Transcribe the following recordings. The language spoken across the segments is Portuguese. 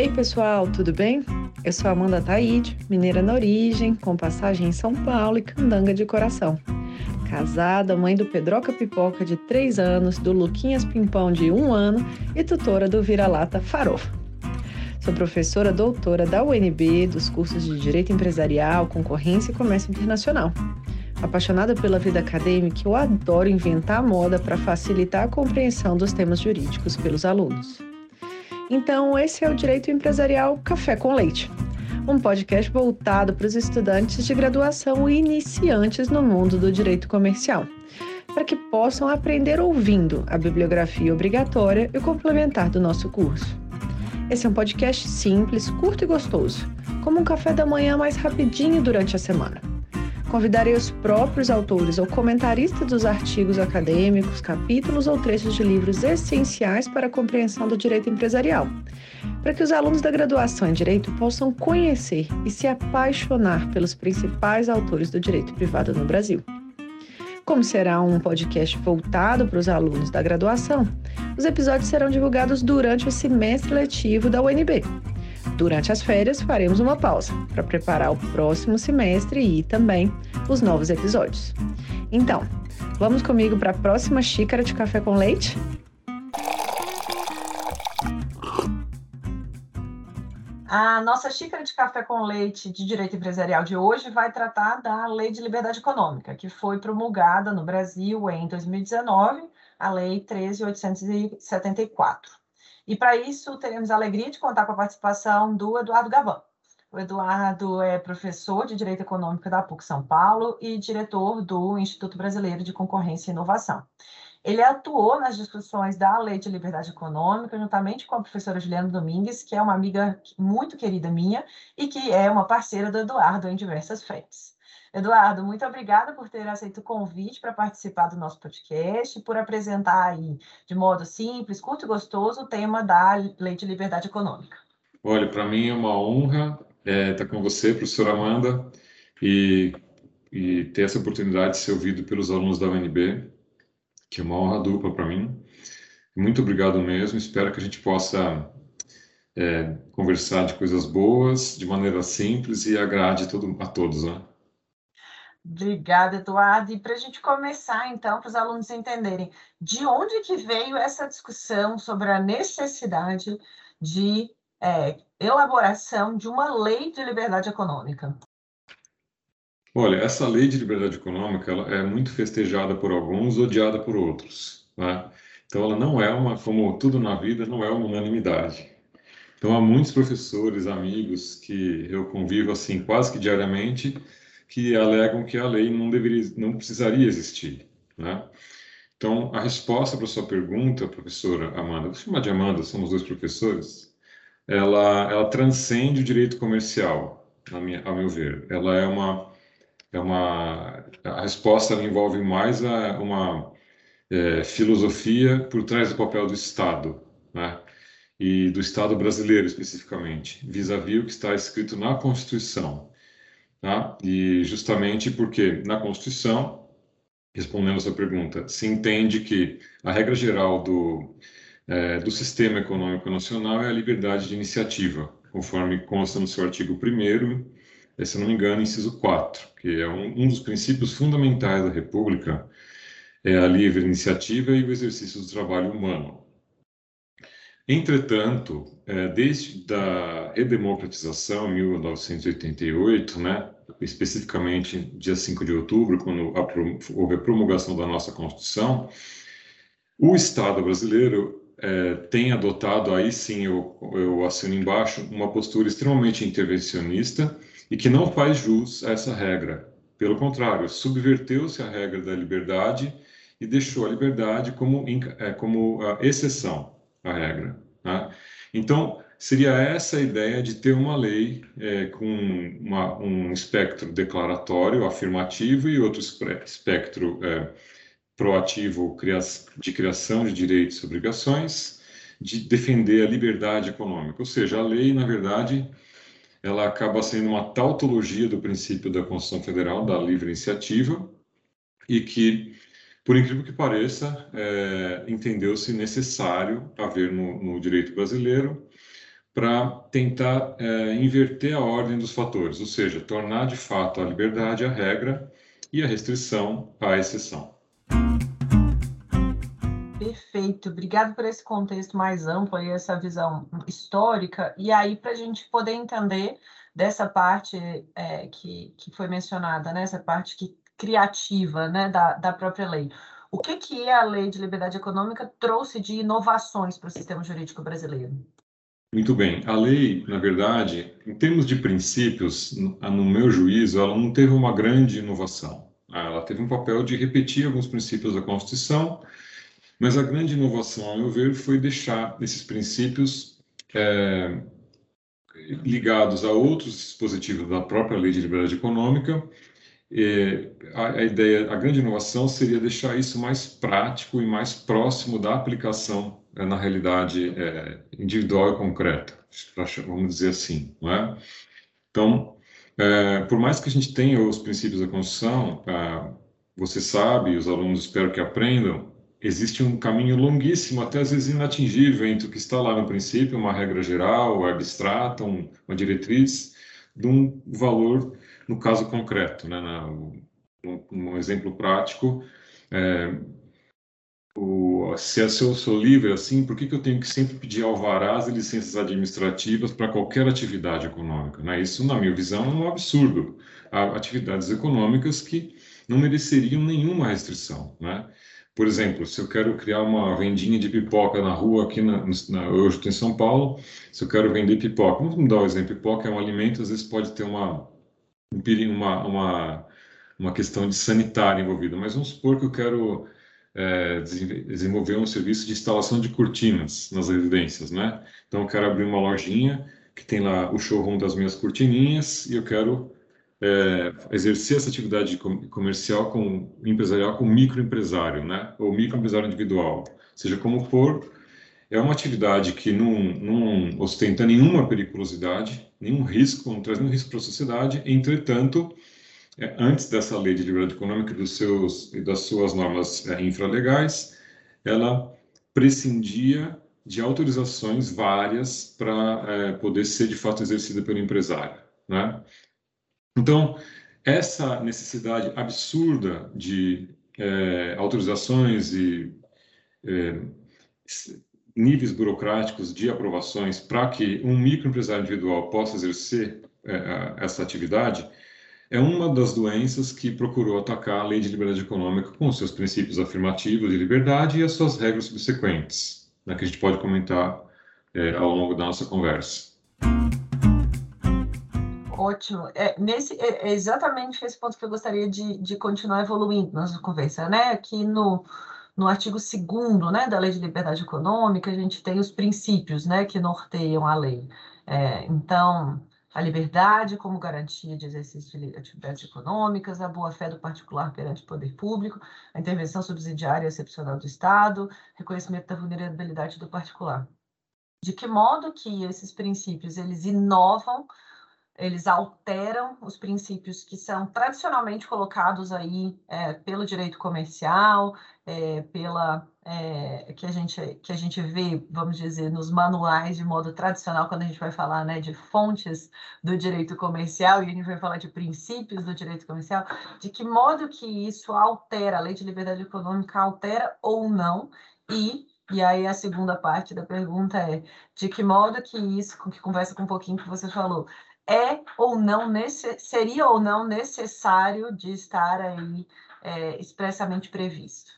Ei pessoal, tudo bem? Eu sou Amanda Taide, mineira na origem, com passagem em São Paulo e candanga de coração. Casada, mãe do Pedroca Pipoca de 3 anos, do Luquinhas Pimpão de 1 ano e tutora do Vira-Lata Farofa. Sou professora doutora da UNB dos cursos de Direito Empresarial, Concorrência e Comércio Internacional. Apaixonada pela vida acadêmica, eu adoro inventar moda para facilitar a compreensão dos temas jurídicos pelos alunos. Então, esse é o Direito Empresarial Café com Leite, um podcast voltado para os estudantes de graduação e iniciantes no mundo do direito comercial, para que possam aprender ouvindo a bibliografia obrigatória e complementar do nosso curso. Esse é um podcast simples, curto e gostoso, como um café da manhã mais rapidinho durante a semana. Convidarei os próprios autores ou comentaristas dos artigos acadêmicos, capítulos ou trechos de livros essenciais para a compreensão do direito empresarial, para que os alunos da graduação em direito possam conhecer e se apaixonar pelos principais autores do direito privado no Brasil. Como será um podcast voltado para os alunos da graduação, os episódios serão divulgados durante o semestre letivo da UNB Durante as férias, faremos uma pausa para preparar o próximo semestre e também os novos episódios. Então, vamos comigo para a próxima xícara de café com leite? A nossa xícara de café com leite de direito empresarial de hoje vai tratar da Lei de Liberdade Econômica, que foi promulgada no Brasil em 2019, a Lei 13.874. E para isso, teremos a alegria de contar com a participação do Eduardo Gavan. O Eduardo é professor de Direito Econômico da PUC São Paulo e diretor do Instituto Brasileiro de Concorrência e Inovação. Ele atuou nas discussões da Lei de Liberdade Econômica, juntamente com a professora Juliana Domingues, que é uma amiga muito querida minha e que é uma parceira do Eduardo em diversas frentes. Eduardo, muito obrigada por ter aceito o convite para participar do nosso podcast por apresentar aí, de modo simples, curto e gostoso, o tema da Lei de Liberdade Econômica. Olha, para mim é uma honra é, estar com você, professora Amanda, e, e ter essa oportunidade de ser ouvido pelos alunos da UNB, que é uma honra dupla para mim. Muito obrigado mesmo, espero que a gente possa é, conversar de coisas boas, de maneira simples e agrade todo, a todos, né? Obrigada, Eduardo. E para a gente começar, então, para os alunos entenderem de onde que veio essa discussão sobre a necessidade de é, elaboração de uma lei de liberdade econômica. Olha, essa lei de liberdade econômica ela é muito festejada por alguns, odiada por outros. Né? Então, ela não é uma, como tudo na vida, não é uma unanimidade. Então, há muitos professores, amigos que eu convivo assim quase que diariamente que alegam que a lei não deveria, não precisaria existir, né? Então, a resposta para a sua pergunta, professora Amanda, vou chamar de Amanda, somos dois professores, ela, ela transcende o direito comercial, a minha, ao meu ver. Ela é uma, é uma, a resposta envolve mais a, uma é, filosofia por trás do papel do Estado, né? E do Estado brasileiro especificamente, vis-à-vis -vis o que está escrito na Constituição. Tá? E justamente porque na Constituição, respondendo essa pergunta, se entende que a regra geral do, é, do sistema econômico nacional é a liberdade de iniciativa, conforme consta no seu artigo 1 é, se não me engano, inciso 4, que é um, um dos princípios fundamentais da República, é a livre iniciativa e o exercício do trabalho humano. Entretanto, é, desde a redemocratização, em 1988, né, especificamente dia 5 de outubro, quando houve a promulgação da nossa Constituição, o Estado brasileiro é, tem adotado, aí sim eu, eu assino embaixo, uma postura extremamente intervencionista e que não faz jus a essa regra. Pelo contrário, subverteu-se a regra da liberdade e deixou a liberdade como, é, como exceção à regra. Né? Então, seria essa a ideia de ter uma lei é, com uma, um espectro declaratório, afirmativo, e outro espectro é, proativo de criação de direitos e obrigações, de defender a liberdade econômica. Ou seja, a lei, na verdade, ela acaba sendo uma tautologia do princípio da Constituição Federal, da livre iniciativa, e que por incrível que pareça, é, entendeu-se necessário haver no, no, direito brasileiro para tentar é, inverter a ordem dos fatores, ou seja, tornar de fato a liberdade a regra e a restrição a exceção. Perfeito, obrigado por esse contexto mais amplo e essa visão histórica. E aí, para a gente poder entender dessa parte é, que, que foi mencionada, né, essa parte que, criativa né, da, da própria lei. O que, que a Lei de Liberdade Econômica trouxe de inovações para o sistema jurídico brasileiro? Muito bem. A lei, na verdade, em termos de princípios, no meu juízo, ela não teve uma grande inovação. Ela teve um papel de repetir alguns princípios da Constituição, mas a grande inovação, ao meu ver, foi deixar esses princípios é, ligados a outros dispositivos da própria Lei de Liberdade Econômica. A, ideia, a grande inovação seria deixar isso mais prático e mais próximo da aplicação é, na realidade é, individual e concreta, vamos dizer assim, não é? Então, é, por mais que a gente tenha os princípios da Constituição, é, você sabe, os alunos espero que aprendam, existe um caminho longuíssimo, até às vezes inatingível, entre o que está lá no princípio, uma regra geral, abstrata, um, uma diretriz, de um valor no caso concreto, né? Na, um, um exemplo prático, é, o, se, se eu sou livre assim, por que, que eu tenho que sempre pedir alvarás e licenças administrativas para qualquer atividade econômica? Né? Isso, na minha visão, é um absurdo. Há atividades econômicas que não mereceriam nenhuma restrição. Né? Por exemplo, se eu quero criar uma vendinha de pipoca na rua aqui na, na, hoje estou em São Paulo, se eu quero vender pipoca, vamos dar um exemplo, pipoca é um alimento, às vezes pode ter uma, uma, uma, uma questão de sanitária envolvida, mas vamos supor que eu quero é, desenvolver um serviço de instalação de cortinas nas residências, né? Então, eu quero abrir uma lojinha que tem lá o showroom das minhas cortininhas e eu quero é, exercer essa atividade comercial com empresarial com microempresário, né? Ou microempresário individual, seja como for, é uma atividade que não, não ostenta nenhuma periculosidade, nenhum risco, não traz nenhum risco para a sociedade. Entretanto, é, antes dessa lei de liberdade econômica dos seus, e das suas normas é, infralegais, ela prescindia de autorizações várias para é, poder ser de fato exercida pelo empresário. Né? Então, essa necessidade absurda de é, autorizações e é, níveis burocráticos de aprovações para que um microempresário individual possa exercer é, essa atividade é uma das doenças que procurou atacar a lei de liberdade econômica com seus princípios afirmativos de liberdade e as suas regras subsequentes, né, que a gente pode comentar é, ao longo da nossa conversa. Ótimo. É, nesse, é, é exatamente esse ponto que eu gostaria de, de continuar evoluindo nossa conversa, né? Aqui no, no artigo 2 né, da Lei de Liberdade Econômica, a gente tem os princípios né, que norteiam a lei. É, então, a liberdade como garantia de exercício de atividades econômicas, a boa-fé do particular perante o poder público, a intervenção subsidiária e excepcional do Estado, reconhecimento da vulnerabilidade do particular. De que modo que esses princípios eles inovam eles alteram os princípios que são tradicionalmente colocados aí é, pelo direito comercial, é, pela é, que a gente que a gente vê, vamos dizer, nos manuais de modo tradicional quando a gente vai falar, né, de fontes do direito comercial e a gente vai falar de princípios do direito comercial, de que modo que isso altera a lei de liberdade econômica altera ou não e e aí a segunda parte da pergunta é de que modo que isso, que conversa com um pouquinho que você falou, é ou não seria ou não necessário de estar aí é, expressamente previsto?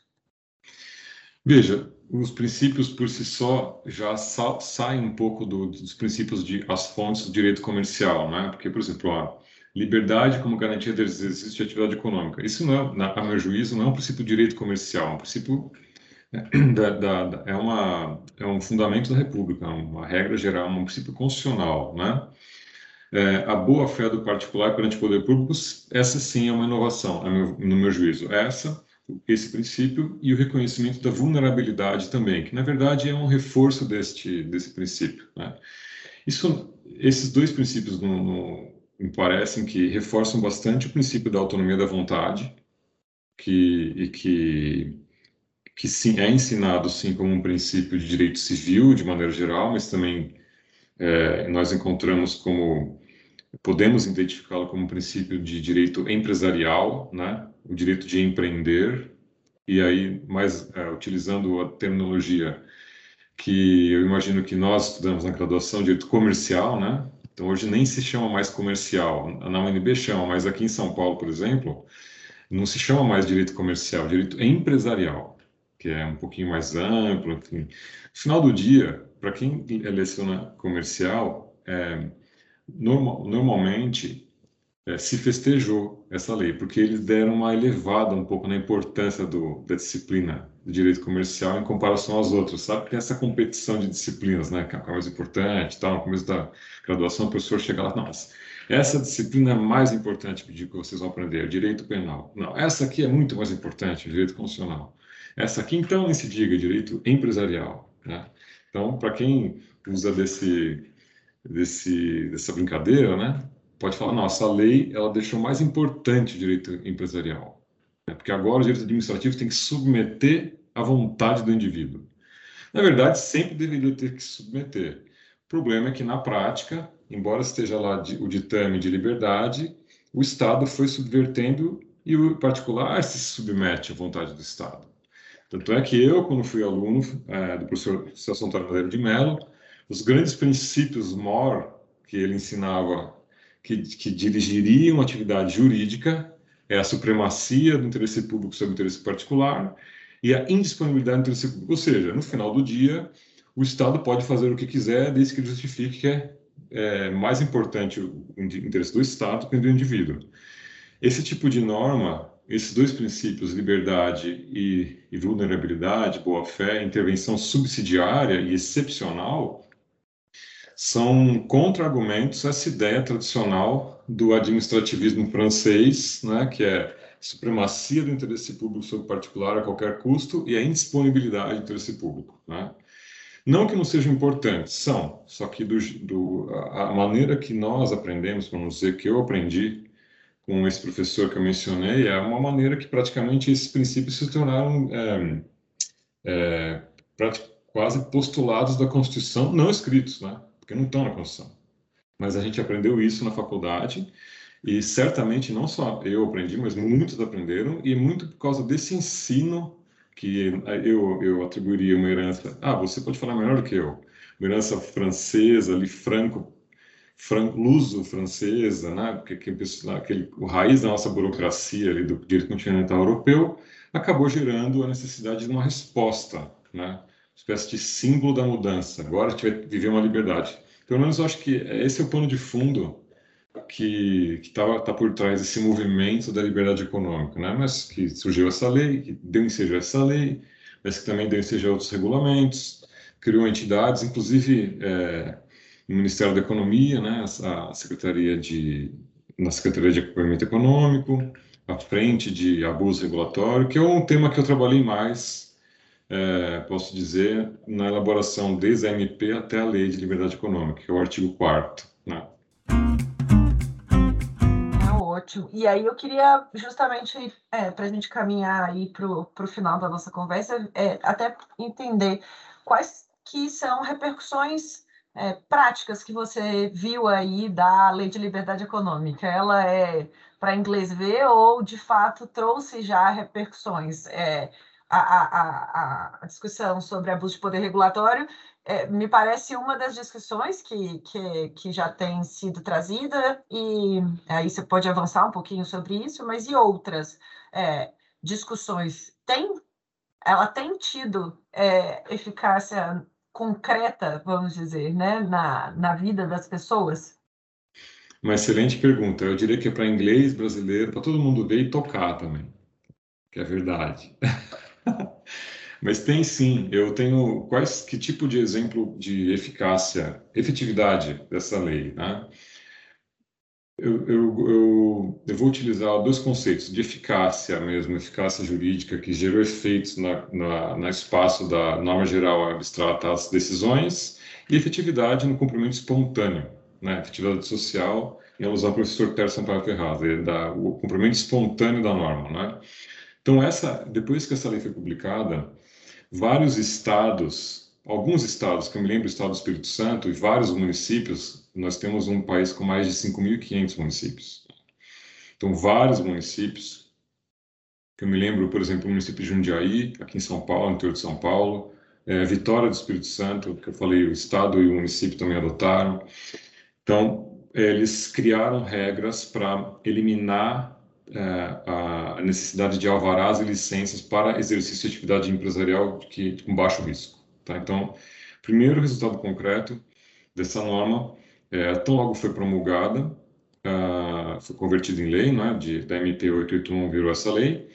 Veja, os princípios por si só já sa saem um pouco do, dos princípios de as fontes do direito comercial, né? Porque, por exemplo, a liberdade como garantia do exercício de atividade econômica. Isso não é, na, a meu juízo, não é um princípio de direito comercial, é um princípio né, da, da, da, é uma é um fundamento da República, é uma regra geral, um princípio constitucional, né? É, a boa-fé do particular perante o poder público, essa sim é uma inovação, no meu juízo. Essa, esse princípio e o reconhecimento da vulnerabilidade também, que na verdade é um reforço deste, desse princípio. Né? Isso, esses dois princípios no, no, me parecem que reforçam bastante o princípio da autonomia da vontade, que, e que, que sim, é ensinado sim como um princípio de direito civil de maneira geral, mas também é, nós encontramos como podemos identificá-lo como princípio de direito empresarial, né? O direito de empreender e aí mais é, utilizando a terminologia que eu imagino que nós estudamos na graduação, direito comercial, né? Então hoje nem se chama mais comercial, na UNB chama, mas aqui em São Paulo, por exemplo, não se chama mais direito comercial, direito empresarial, que é um pouquinho mais amplo, enfim. No final do dia, para quem leciona comercial, é, normal, normalmente é, se festejou essa lei, porque eles deram uma elevada um pouco na importância do, da disciplina do direito comercial em comparação às outras, sabe? Tem essa competição de disciplinas, né, que é a mais importante, tal. No começo da graduação, o professor chega lá, nossa, essa disciplina é mais importante que vocês vão aprender, é direito penal. Não, essa aqui é muito mais importante, direito constitucional. Essa aqui, então, nem se diga, direito empresarial, né? Então, para quem usa desse, desse, dessa brincadeira, né? pode falar, nossa, a lei ela deixou mais importante o direito empresarial. Né? Porque agora o direito administrativo tem que submeter à vontade do indivíduo. Na verdade, sempre deveria ter que submeter. O problema é que, na prática, embora esteja lá o ditame de liberdade, o Estado foi subvertendo e o particular se submete à vontade do Estado. Tanto é que eu, quando fui aluno é, do professor Celso Antônio de Mello, os grandes princípios MOR que ele ensinava que, que dirigiriam a atividade jurídica é a supremacia do interesse público sobre o interesse particular e a indisponibilidade do interesse público. Ou seja, no final do dia, o Estado pode fazer o que quiser, desde que justifique que é, é mais importante o interesse do Estado que o do indivíduo. Esse tipo de norma, esses dois princípios, liberdade e, e vulnerabilidade, boa-fé, intervenção subsidiária e excepcional, são contra-argumentos essa ideia tradicional do administrativismo francês, né, que é supremacia do interesse público sobre o particular a qualquer custo e a indisponibilidade do interesse público. Né? Não que não sejam importantes, são, só que do, do, a maneira que nós aprendemos, vamos dizer, que eu aprendi com esse professor que eu mencionei, é uma maneira que praticamente esses princípios se tornaram é, é, quase postulados da Constituição, não escritos, né? Porque não estão na Constituição. Mas a gente aprendeu isso na faculdade e certamente não só eu aprendi, mas muitos aprenderam e muito por causa desse ensino que eu, eu atribuiria uma herança. Ah, você pode falar melhor do que eu. Uma herança francesa, ali, franco, franco luso-francesa, né? Porque aquele, o raiz da nossa burocracia ali do direito continental europeu acabou gerando a necessidade de uma resposta, né? espécie de símbolo da mudança. Agora a gente vai viver uma liberdade. Pelo menos eu acho que esse é o pano de fundo que está tá por trás desse movimento da liberdade econômica, né? Mas que surgiu essa lei, que deu ensejo a essa lei, mas que também deu ensejo a outros regulamentos, criou entidades, inclusive é, no Ministério da Economia, né? A Secretaria de na Secretaria de Acompanhamento Econômico, a frente de abuso regulatório, que é um tema que eu trabalhei mais é, posso dizer, na elaboração desde a MP até a Lei de Liberdade Econômica, que é o artigo 4 né? É ótimo. E aí eu queria justamente, é, para a gente caminhar aí para o final da nossa conversa, é, até entender quais que são repercussões é, práticas que você viu aí da Lei de Liberdade Econômica. Ela é para inglês ver ou, de fato, trouxe já repercussões? É, a, a, a, discussão sobre abuso de poder regulatório é, me parece uma das discussões que, que, que, já tem sido trazida, e aí você pode avançar um pouquinho sobre isso, mas e outras é, discussões? Tem, ela tem tido é, eficácia concreta, vamos dizer, né, na, na vida das pessoas? Uma excelente pergunta. Eu diria que é para inglês brasileiro, para todo mundo ver e tocar também, que é verdade. Mas tem sim, eu tenho quais que tipo de exemplo de eficácia, efetividade dessa lei, né? Eu, eu, eu, eu, vou utilizar dois conceitos de eficácia mesmo, eficácia jurídica, que gerou efeitos na, na, no espaço da norma geral abstrata às decisões, e efetividade no cumprimento espontâneo, né? efetividade social, em alusão ao professor Pérez Sampaio Ferraz, da, o cumprimento espontâneo da norma. Né? Então, essa, depois que essa lei foi publicada, vários estados alguns estados, que eu me lembro do estado do Espírito Santo e vários municípios, nós temos um país com mais de 5.500 municípios. Então, vários municípios, que eu me lembro, por exemplo, o município de Jundiaí, aqui em São Paulo, no interior de São Paulo, é, Vitória do Espírito Santo, que eu falei, o estado e o município também adotaram. Então, eles criaram regras para eliminar a necessidade de alvarás e licenças para exercício de atividade empresarial que, com baixo risco. Tá? Então, primeiro resultado concreto dessa norma, é, tão logo foi promulgada, uh, foi convertida em lei, né, de, da MP 881 virou essa lei,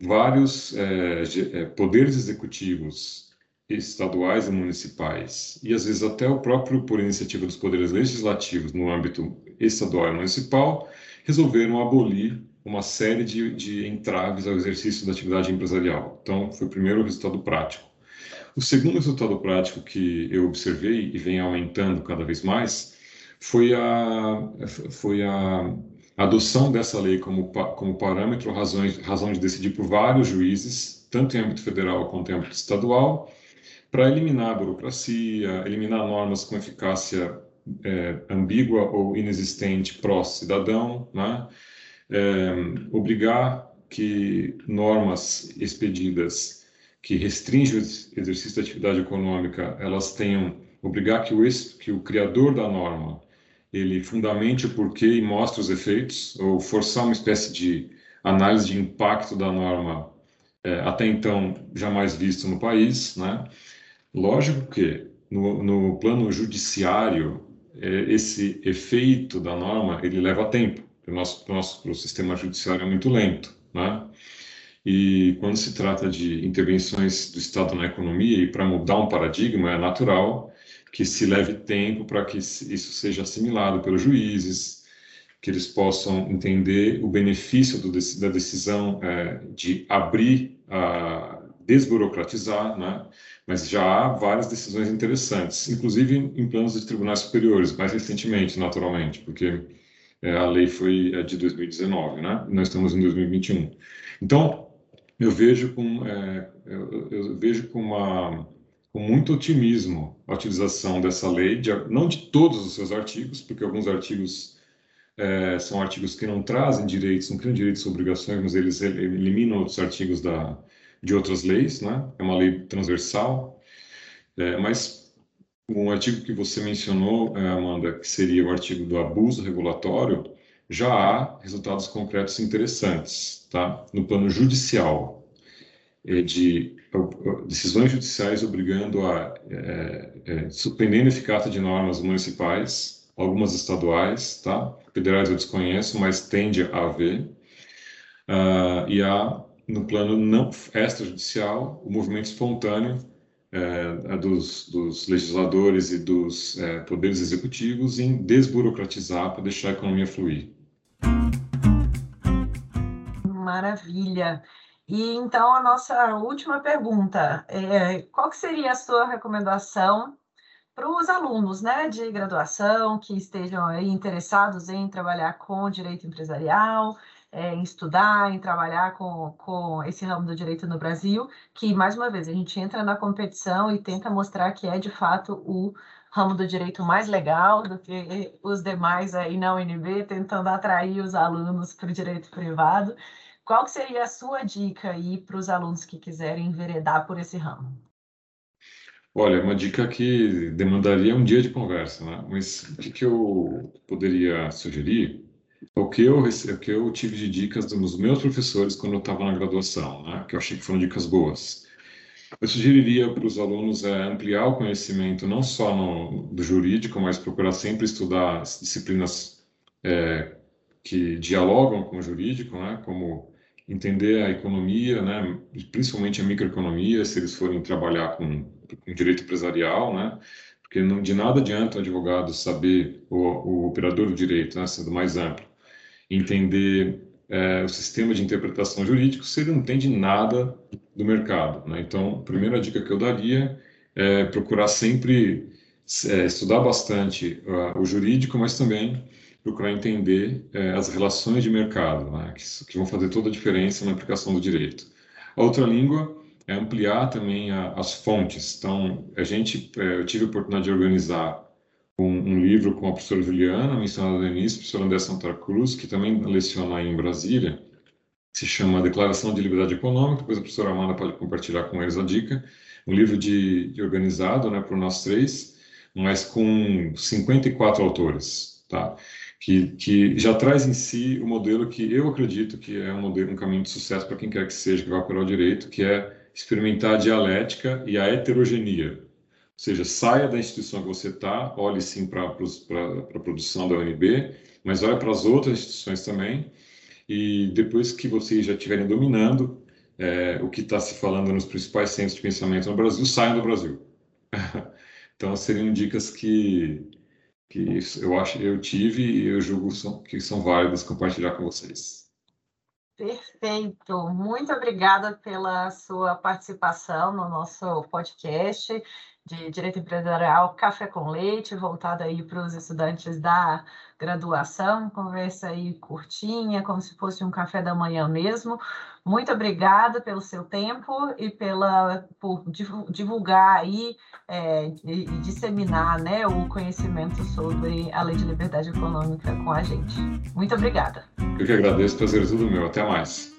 vários é, é, poderes executivos estaduais e municipais, e às vezes até o próprio, por iniciativa dos poderes legislativos no âmbito estadual e municipal, resolveram abolir uma série de, de entraves ao exercício da atividade empresarial. Então, foi o primeiro resultado prático. O segundo resultado prático que eu observei e vem aumentando cada vez mais foi a, foi a adoção dessa lei como, como parâmetro, razão, razão de decidir por vários juízes, tanto em âmbito federal quanto em âmbito estadual, para eliminar a burocracia, eliminar normas com eficácia é, ambígua ou inexistente pró-cidadão, né? É, obrigar que normas expedidas que restringem o exercício da atividade econômica, elas tenham obrigar que o, que o criador da norma ele fundamente o porquê e mostre os efeitos, ou forçar uma espécie de análise de impacto da norma é, até então jamais visto no país, né? Lógico que no, no plano judiciário é, esse efeito da norma ele leva tempo. O nosso, nosso sistema judiciário é muito lento, né? E quando se trata de intervenções do Estado na economia e para mudar um paradigma, é natural que se leve tempo para que isso seja assimilado pelos juízes, que eles possam entender o benefício do, da decisão é, de abrir, a desburocratizar, né? mas já há várias decisões interessantes, inclusive em planos de tribunais superiores, mais recentemente, naturalmente, porque a lei foi é, de 2019, né? nós estamos em 2021. Então, eu vejo com, é, eu, eu vejo com uma com muito otimismo a utilização dessa lei, de, não de todos os seus artigos, porque alguns artigos é, são artigos que não trazem direitos, não criam direitos e obrigações, mas eles eliminam outros artigos da, de outras leis, né? É uma lei transversal. É, mas um artigo que você mencionou, é, Amanda, que seria o artigo do abuso regulatório, já há resultados concretos interessantes, tá? No plano judicial, é, de decisões judiciais obrigando a é, é, suspendendo eficácia de normas municipais, algumas estaduais, tá? Federais eu desconheço, mas tende a haver. Uh, e há no plano não extrajudicial o movimento espontâneo é, dos, dos, legisladores e dos é, poderes executivos em desburocratizar para deixar a economia fluir. Maravilha. E então a nossa última pergunta é qual seria a sua recomendação para os alunos, né, de graduação que estejam interessados em trabalhar com direito empresarial, é, em estudar, em trabalhar com, com esse ramo do direito no Brasil, que mais uma vez a gente entra na competição e tenta mostrar que é de fato o ramo do direito mais legal do que os demais aí na UNB, tentando atrair os alunos para o direito privado. Qual seria a sua dica aí para os alunos que quiserem enveredar por esse ramo? Olha, uma dica que demandaria um dia de conversa, né? Mas o que, que eu poderia sugerir? O que eu, o que eu tive de dicas dos meus professores quando eu estava na graduação, né? Que eu achei que foram dicas boas. Eu sugeriria para os alunos é, ampliar o conhecimento não só no, do jurídico, mas procurar sempre estudar disciplinas é, que dialogam com o jurídico, né? Como entender a economia, né, principalmente a microeconomia, se eles forem trabalhar com, com direito empresarial, né, porque não, de nada adianta o advogado saber, o, o operador do direito, né, sendo mais amplo, entender é, o sistema de interpretação jurídico se ele não entende nada do mercado. Né? Então, a primeira dica que eu daria é procurar sempre é, estudar bastante uh, o jurídico, mas também procurar entender é, as relações de mercado, né, que, que, vão fazer toda a diferença na aplicação do direito. A outra língua é ampliar também a, as fontes. Então, a gente, é, eu tive a oportunidade de organizar um, livro com a professora Juliana, mencionada início, a professora André Santa Cruz, que também leciona aí em Brasília, se chama Declaração de Liberdade Econômica, depois a professora Amanda pode compartilhar com eles a dica, um livro de, de organizado né, por nós três, mas com 54 autores, tá? Que, que já traz em si o modelo que eu acredito que é um, modelo, um caminho de sucesso para quem quer que seja que vá para o direito, que é experimentar a dialética e a heterogeneia. Seja, saia da instituição que você está, olhe sim para a produção da UNB, mas olhe para as outras instituições também, e depois que vocês já estiverem dominando é, o que está se falando nos principais centros de pensamento no Brasil, saiam do Brasil. então, seriam dicas que, que eu acho eu tive e eu julgo que são válidas compartilhar com vocês. Perfeito. Muito obrigada pela sua participação no nosso podcast de Direito Empresarial Café com Leite, voltado aí para os estudantes da graduação, conversa aí curtinha, como se fosse um café da manhã mesmo. Muito obrigada pelo seu tempo e pela por divulgar aí é, e disseminar né, o conhecimento sobre a Lei de Liberdade Econômica com a gente. Muito obrigada. Eu que agradeço, prazer é tudo meu. Até mais.